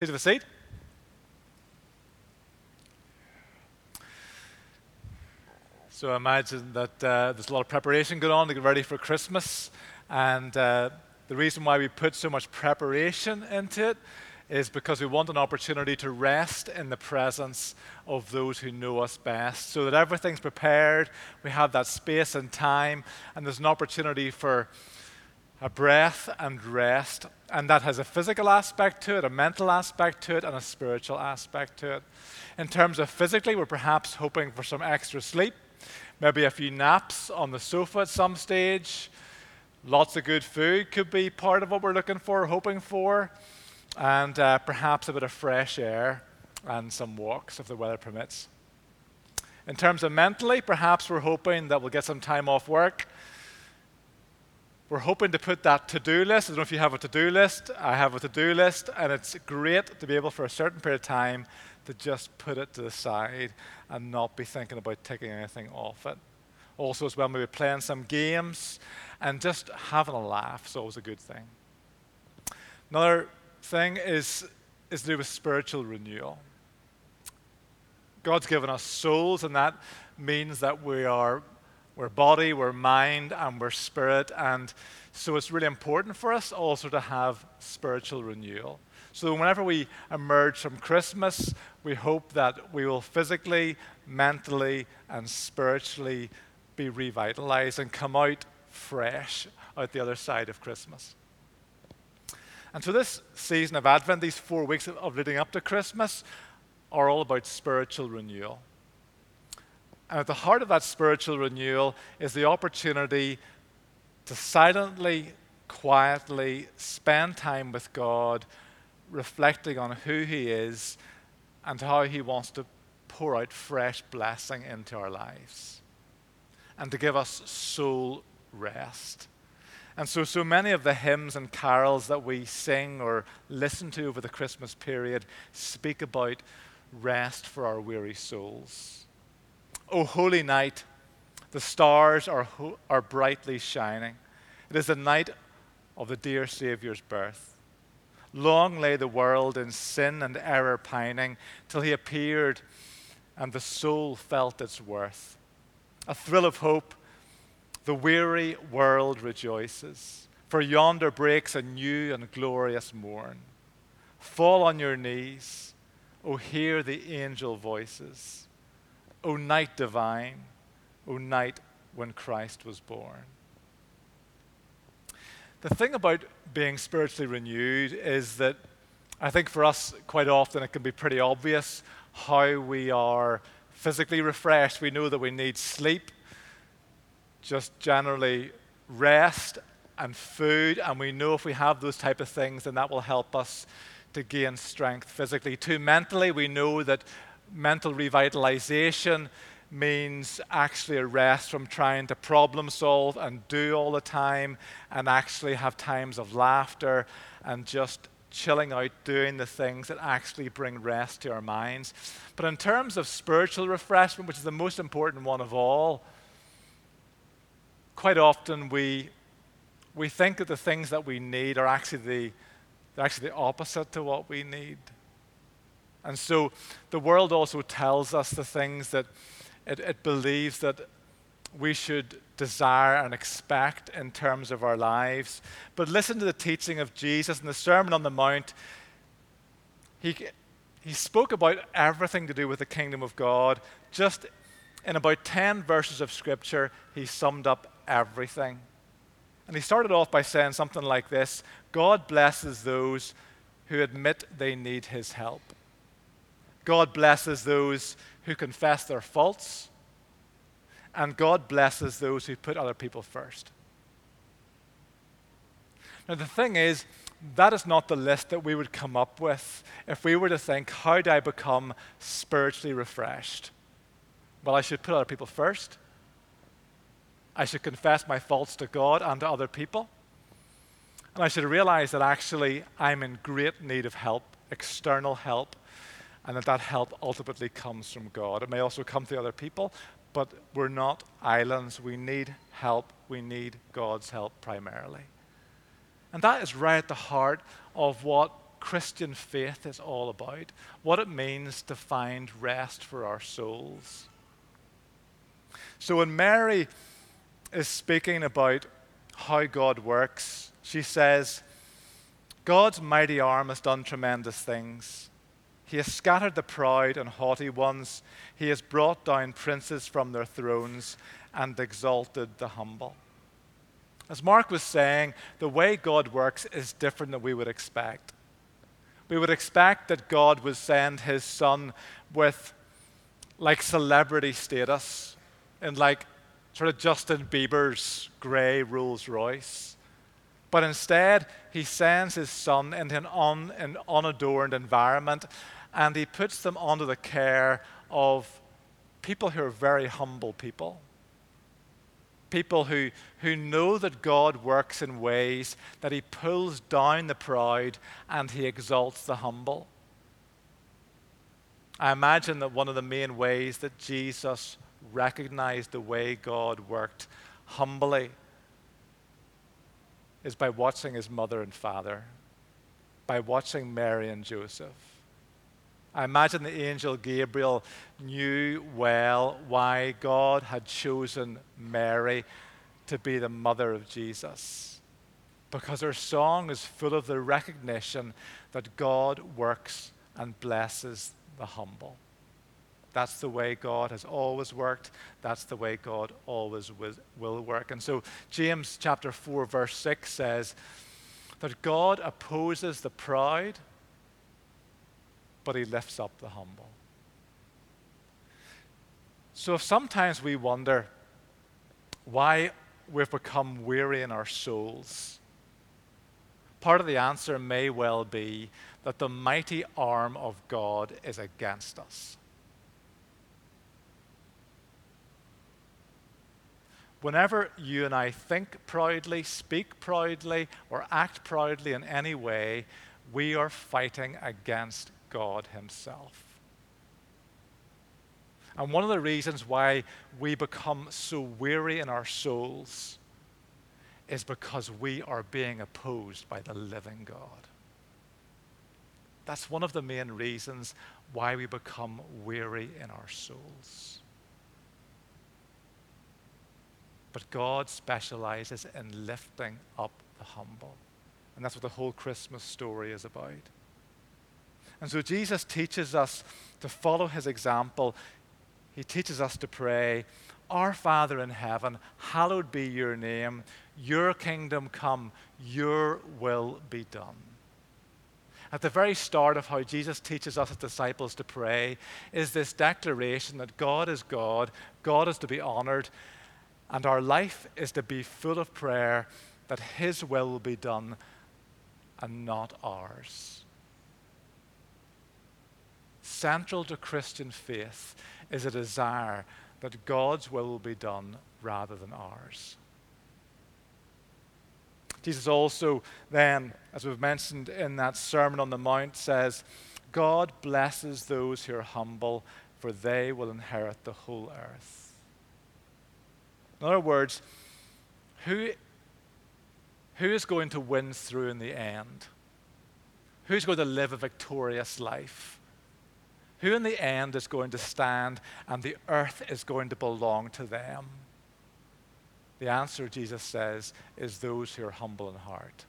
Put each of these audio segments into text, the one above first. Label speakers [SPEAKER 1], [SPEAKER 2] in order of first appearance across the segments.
[SPEAKER 1] Please have a seat. So I imagine that uh, there's a lot of preparation going on to get ready for Christmas. And uh, the reason why we put so much preparation into it is because we want an opportunity to rest in the presence of those who know us best. So that everything's prepared, we have that space and time, and there's an opportunity for a breath and rest. And that has a physical aspect to it, a mental aspect to it, and a spiritual aspect to it. In terms of physically, we're perhaps hoping for some extra sleep, maybe a few naps on the sofa at some stage. Lots of good food could be part of what we're looking for, hoping for, and uh, perhaps a bit of fresh air and some walks if the weather permits. In terms of mentally, perhaps we're hoping that we'll get some time off work we're hoping to put that to do list. I don't know if you have a to do list. I have a to do list, and it's great to be able for a certain period of time to just put it to the side and not be thinking about taking anything off it. Also, as well, maybe playing some games and just having a laugh is always a good thing. Another thing is, is to do with spiritual renewal. God's given us souls, and that means that we are we're body, we're mind, and we're spirit. And so it's really important for us also to have spiritual renewal. So whenever we emerge from Christmas, we hope that we will physically, mentally, and spiritually be revitalized and come out fresh out the other side of Christmas. And so, this season of Advent, these four weeks of leading up to Christmas, are all about spiritual renewal. And at the heart of that spiritual renewal is the opportunity to silently, quietly spend time with God, reflecting on who He is and how He wants to pour out fresh blessing into our lives and to give us soul rest. And so, so many of the hymns and carols that we sing or listen to over the Christmas period speak about rest for our weary souls. O holy night, the stars are, ho- are brightly shining. It is the night of the dear Saviour's birth. Long lay the world in sin and error pining till he appeared and the soul felt its worth. A thrill of hope, the weary world rejoices, for yonder breaks a new and glorious morn. Fall on your knees, O hear the angel voices. O night divine, O night when Christ was born. The thing about being spiritually renewed is that I think for us, quite often, it can be pretty obvious how we are physically refreshed. We know that we need sleep, just generally rest and food, and we know if we have those type of things, then that will help us to gain strength physically. Too mentally, we know that mental revitalization means actually a rest from trying to problem solve and do all the time and actually have times of laughter and just chilling out doing the things that actually bring rest to our minds. But in terms of spiritual refreshment, which is the most important one of all, quite often we, we think that the things that we need are actually the, they're actually the opposite to what we need. And so the world also tells us the things that it, it believes that we should desire and expect in terms of our lives. But listen to the teaching of Jesus in the Sermon on the Mount. He, he spoke about everything to do with the kingdom of God. Just in about 10 verses of Scripture, he summed up everything. And he started off by saying something like this God blesses those who admit they need his help. God blesses those who confess their faults, and God blesses those who put other people first. Now, the thing is, that is not the list that we would come up with if we were to think, how do I become spiritually refreshed? Well, I should put other people first. I should confess my faults to God and to other people. And I should realize that actually I'm in great need of help, external help, and that that help ultimately comes from God. It may also come to other people, but we're not islands. We need help. We need God's help primarily. And that is right at the heart of what Christian faith is all about, what it means to find rest for our souls. So when Mary is speaking about how God works, she says, God's mighty arm has done tremendous things. He has scattered the proud and haughty ones. He has brought down princes from their thrones and exalted the humble. As Mark was saying, the way God works is different than we would expect. We would expect that God would send his son with like celebrity status and like sort of Justin Bieber's grey Rolls Royce. But instead, he sends his son into an, un, an unadorned environment and he puts them under the care of people who are very humble people. People who, who know that God works in ways that he pulls down the proud and he exalts the humble. I imagine that one of the main ways that Jesus recognized the way God worked humbly is by watching his mother and father, by watching Mary and Joseph. I imagine the angel Gabriel knew well why God had chosen Mary to be the mother of Jesus. Because her song is full of the recognition that God works and blesses the humble. That's the way God has always worked. That's the way God always will work. And so, James chapter 4, verse 6 says that God opposes the proud, but he lifts up the humble. So, if sometimes we wonder why we've become weary in our souls, part of the answer may well be that the mighty arm of God is against us. whenever you and I think proudly, speak proudly, or act proudly in any way, we are fighting against God Himself. And one of the reasons why we become so weary in our souls is because we are being opposed by the living God. That's one of the main reasons why we become weary in our souls. But God specializes in lifting up the humble. And that's what the whole Christmas story is about. And so Jesus teaches us to follow his example. He teaches us to pray, Our Father in heaven, hallowed be your name. Your kingdom come, your will be done. At the very start of how Jesus teaches us as disciples to pray is this declaration that God is God, God is to be honored, and our life is to be full of prayer that His will be done and not ours. Central to Christian faith is a desire that God's will will be done rather than ours. Jesus also, then, as we've mentioned in that Sermon on the Mount, says, God blesses those who are humble, for they will inherit the whole earth. In other words, who, who is going to win through in the end? Who's going to live a victorious life? Who in the end is going to stand and the earth is going to belong to them? The answer, Jesus says, is those who are humble in heart.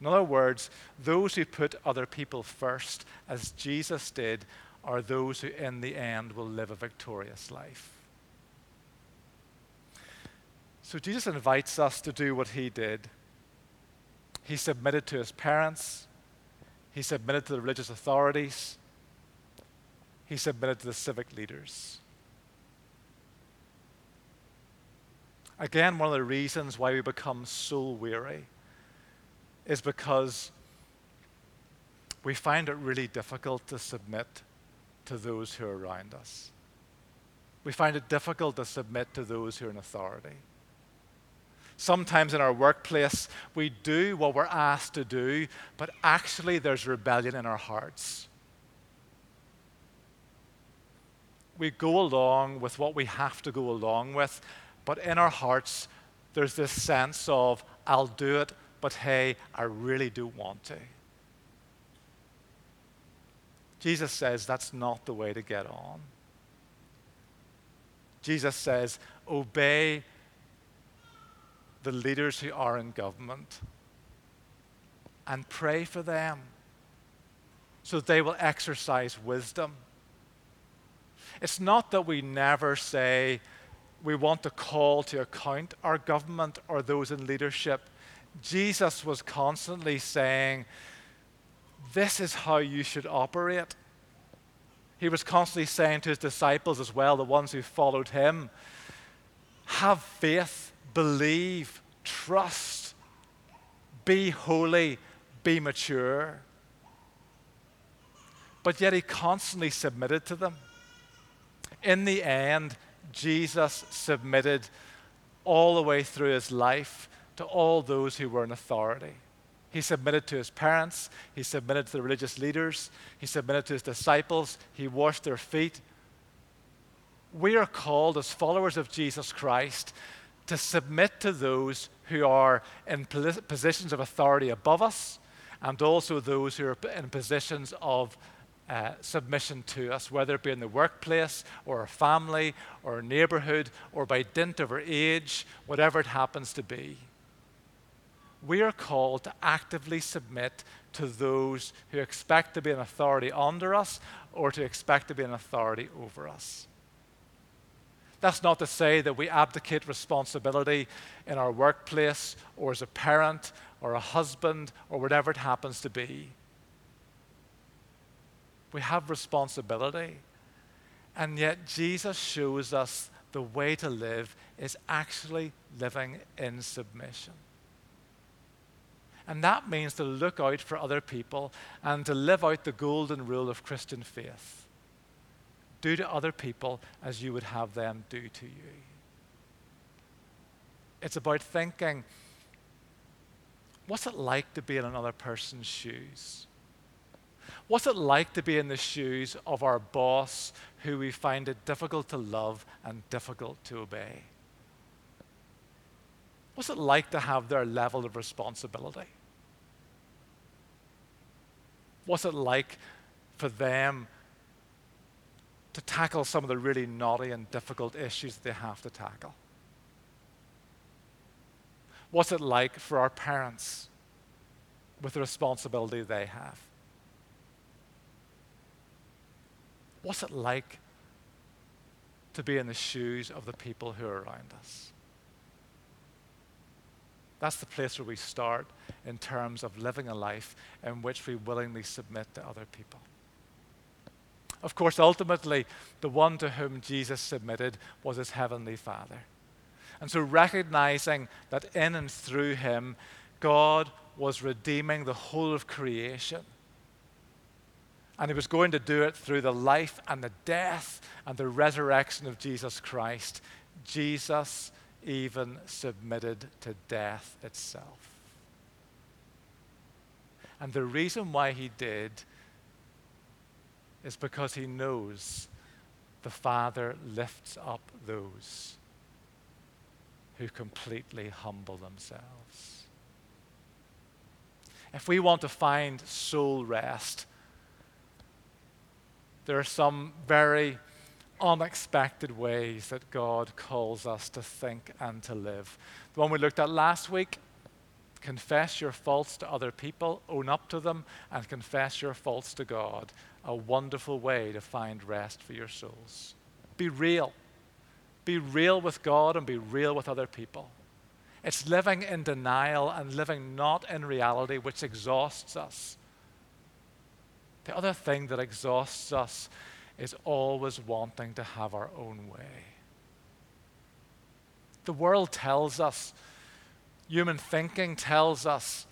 [SPEAKER 1] In other words, those who put other people first, as Jesus did, are those who in the end will live a victorious life. So Jesus invites us to do what he did. He submitted to his parents, he submitted to the religious authorities, he submitted to the civic leaders. Again, one of the reasons why we become soul weary is because we find it really difficult to submit to those who are around us. We find it difficult to submit to those who are in authority. Sometimes in our workplace, we do what we're asked to do, but actually there's rebellion in our hearts. We go along with what we have to go along with, but in our hearts, there's this sense of, I'll do it, but hey, I really do want to. Jesus says that's not the way to get on. Jesus says, obey the leaders who are in government and pray for them so that they will exercise wisdom. It's not that we never say we want to call to account our government or those in leadership. Jesus was constantly saying, This is how you should operate. He was constantly saying to his disciples as well, the ones who followed him, have faith, believe, trust, be holy, be mature. But yet he constantly submitted to them. In the end, Jesus submitted all the way through his life to all those who were in authority. He submitted to his parents, he submitted to the religious leaders, he submitted to his disciples, he washed their feet. We are called as followers of Jesus Christ to submit to those who are in positions of authority above us and also those who are in positions of uh, submission to us, whether it be in the workplace or a family or a neighborhood or by dint of our age, whatever it happens to be we are called to actively submit to those who expect to be an authority under us or to expect to be an authority over us. That's not to say that we abdicate responsibility in our workplace or as a parent or a husband or whatever it happens to be. We have responsibility. And yet, Jesus shows us the way to live is actually living in submission. And that means to look out for other people and to live out the golden rule of Christian faith. Do to other people as you would have them do to you. It's about thinking what's it like to be in another person's shoes? What's it like to be in the shoes of our boss who we find it difficult to love and difficult to obey? What's it like to have their level of responsibility? What's it like for them to tackle some of the really naughty and difficult issues they have to tackle? What's it like for our parents with the responsibility they have? What's it like to be in the shoes of the people who are around us? That's the place where we start in terms of living a life in which we willingly submit to other people. Of course, ultimately, the one to whom Jesus submitted was his heavenly Father. And so, recognizing that in and through him, God was redeeming the whole of creation. And he was going to do it through the life and the death and the resurrection of Jesus Christ. Jesus even submitted to death itself. And the reason why he did is because he knows the Father lifts up those who completely humble themselves. If we want to find soul rest, there are some very unexpected ways that God calls us to think and to live. The one we looked at last week confess your faults to other people, own up to them, and confess your faults to God. A wonderful way to find rest for your souls. Be real. Be real with God and be real with other people. It's living in denial and living not in reality, which exhausts us. The other thing that exhausts us is always wanting to have our own way. The world tells us, human thinking tells us,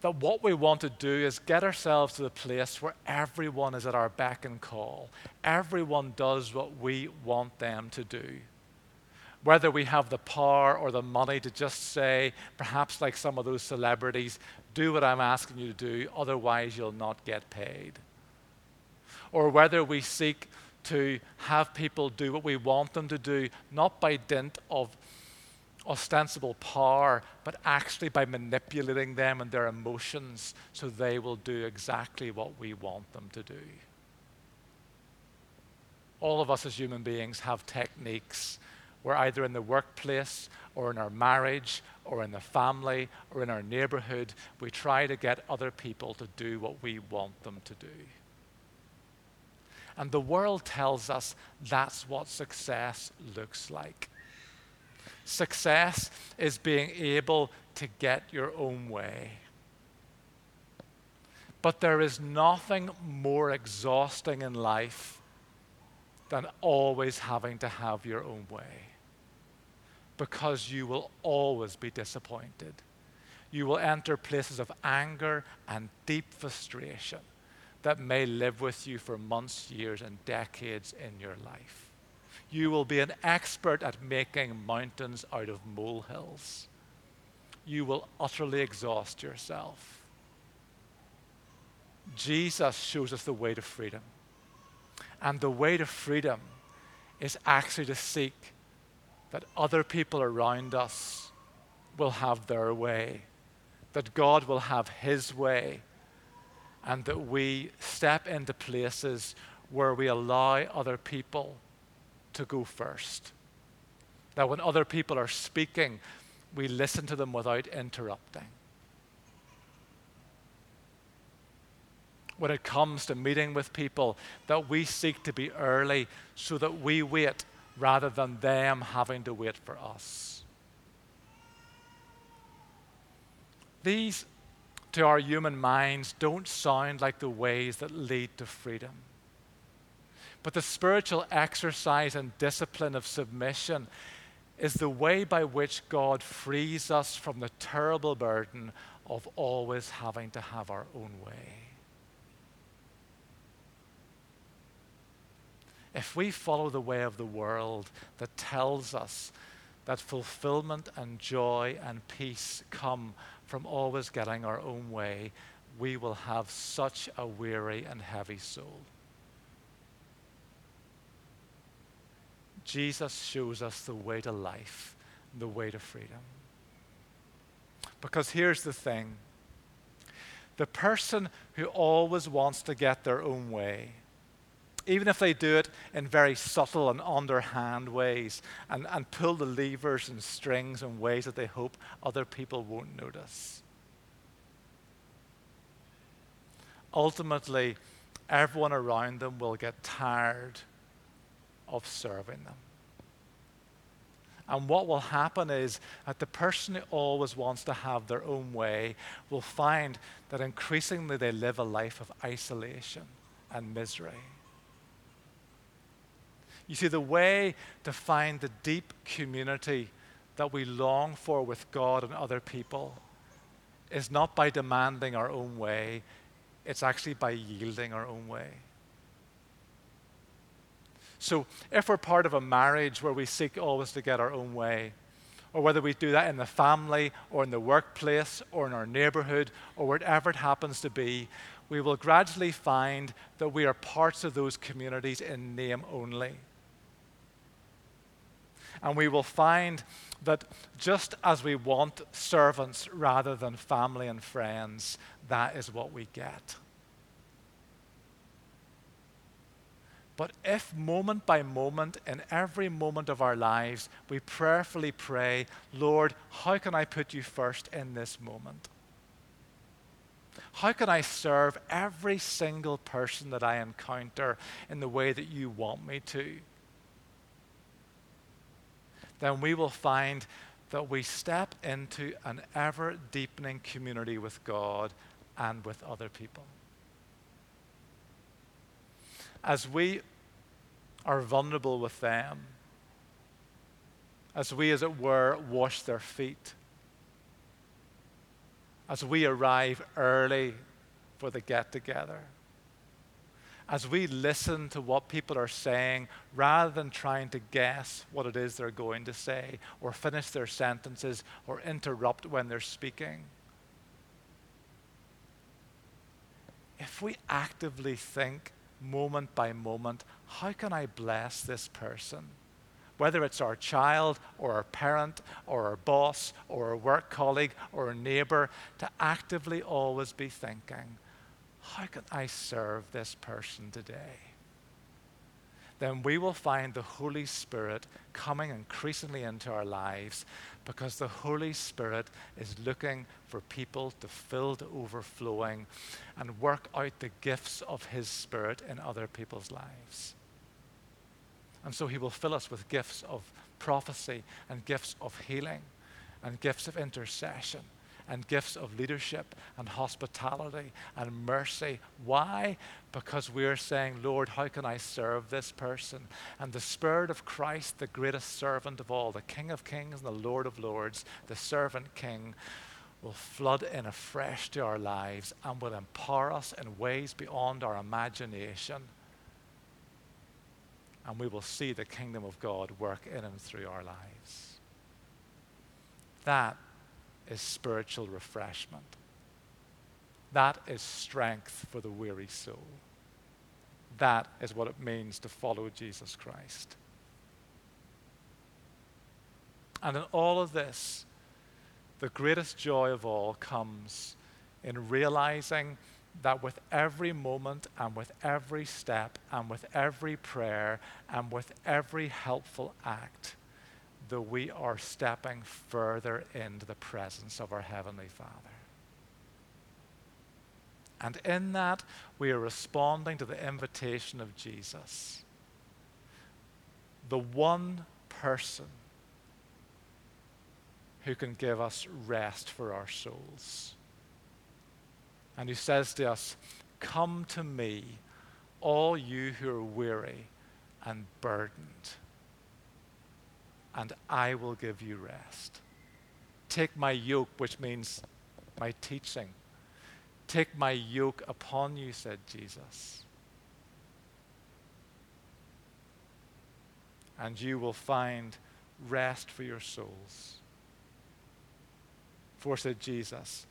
[SPEAKER 1] that what we want to do is get ourselves to the place where everyone is at our beck and call. Everyone does what we want them to do. Whether we have the power or the money to just say, perhaps like some of those celebrities, do what I'm asking you to do, otherwise you'll not get paid or whether we seek to have people do what we want them to do, not by dint of ostensible power, but actually by manipulating them and their emotions so they will do exactly what we want them to do. All of us as human beings have techniques. We're either in the workplace or in our marriage or in the family or in our neighborhood. We try to get other people to do what we want them to do. And the world tells us that's what success looks like. Success is being able to get your own way. But there is nothing more exhausting in life than always having to have your own way. Because you will always be disappointed. You will enter places of anger and deep frustration that may live with you for months, years, and decades in your life. You will be an expert at making mountains out of molehills. You will utterly exhaust yourself. Jesus shows us the way to freedom. And the way to freedom is actually to seek that other people around us will have their way, that God will have His way, and that we step into places where we allow other people to go first. That when other people are speaking, we listen to them without interrupting. when it comes to meeting with people that we seek to be early so that we wait rather than them having to wait for us. These, to our human minds, don't sound like the ways that lead to freedom. But the spiritual exercise and discipline of submission is the way by which God frees us from the terrible burden of always having to have our own way. If we follow the way of the world that tells us that fulfillment and joy and peace come from always getting our own way, we will have such a weary and heavy soul. Jesus shows us the way to life, the way to freedom. Because here's the thing the person who always wants to get their own way even if they do it in very subtle and underhand ways and, and pull the levers and strings in ways that they hope other people won't notice. Ultimately, everyone around them will get tired of serving them. And what will happen is that the person who always wants to have their own way will find that increasingly they live a life of isolation and misery. You see, the way to find the deep community that we long for with God and other people is not by demanding our own way, it's actually by yielding our own way. So, if we're part of a marriage where we seek always to get our own way, or whether we do that in the family or in the workplace or in our neighborhood or wherever it happens to be, we will gradually find that we are parts of those communities in name only. And we will find that just as we want servants rather than family and friends, that is what we get. But if moment by moment, in every moment of our lives, we prayerfully pray, Lord, how can I put you first in this moment? How can I serve every single person that I encounter in the way that you want me to? Then we will find that we step into an ever deepening community with God and with other people. As we are vulnerable with them, as we, as it were, wash their feet, as we arrive early for the get together as we listen to what people are saying, rather than trying to guess what it is they're going to say, or finish their sentences, or interrupt when they're speaking. If we actively think moment by moment, how can I bless this person? whether it's our child or our parent or our boss or a work colleague or a neighbor, to actively always be thinking, how can I serve this person today? Then we will find the Holy Spirit coming increasingly into our lives because the Holy Spirit is looking for people to fill to overflowing and work out the gifts of His Spirit in other people's lives. And so He will fill us with gifts of prophecy and gifts of healing and gifts of intercession and gifts of leadership and hospitality and mercy. Why? Because we're saying, Lord, how can I serve this person? And the Spirit of Christ, the greatest servant of all, the King of kings and the Lord of lords, the servant king, will flood in afresh to our lives and will empower us in ways beyond our imagination. And we will see the kingdom of God work in and through our lives. That is spiritual refreshment. That is strength for the weary soul. That is what it means to follow Jesus Christ. And in all of this, the greatest joy of all comes in realizing that with every moment and with every step and with every prayer and with every helpful act, that we are stepping further into the presence of our Heavenly Father. And in that, we are responding to the invitation of Jesus, the one person who can give us rest for our souls. And who says to us, Come to me, all you who are weary and burdened and I will give you rest. Take my yoke, which means my teaching. Take my yoke upon you, said Jesus. And you will find rest for your souls. For, said Jesus,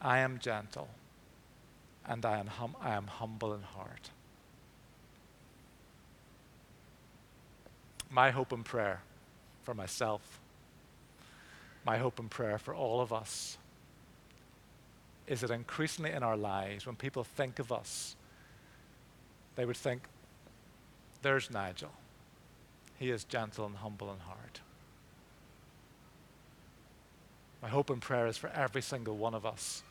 [SPEAKER 1] I am gentle and I am, hum- I am humble in heart. My hope and prayer for myself. My hope and prayer for all of us is that increasingly in our lives, when people think of us, they would think, there's Nigel. He is gentle and humble in heart. My hope and prayer is for every single one of us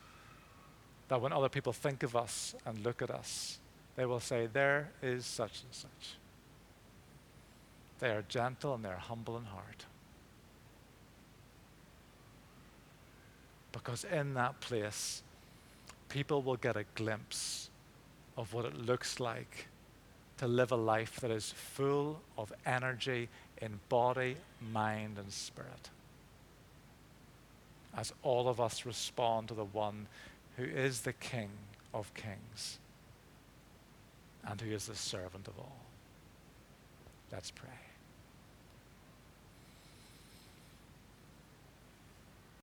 [SPEAKER 1] that when other people think of us and look at us, they will say, There is such and such. They are gentle and they're humble in heart. Because in that place, people will get a glimpse of what it looks like to live a life that is full of energy in body, mind, and spirit. As all of us respond to the one who is the King of kings and who is the servant of all. Let's pray.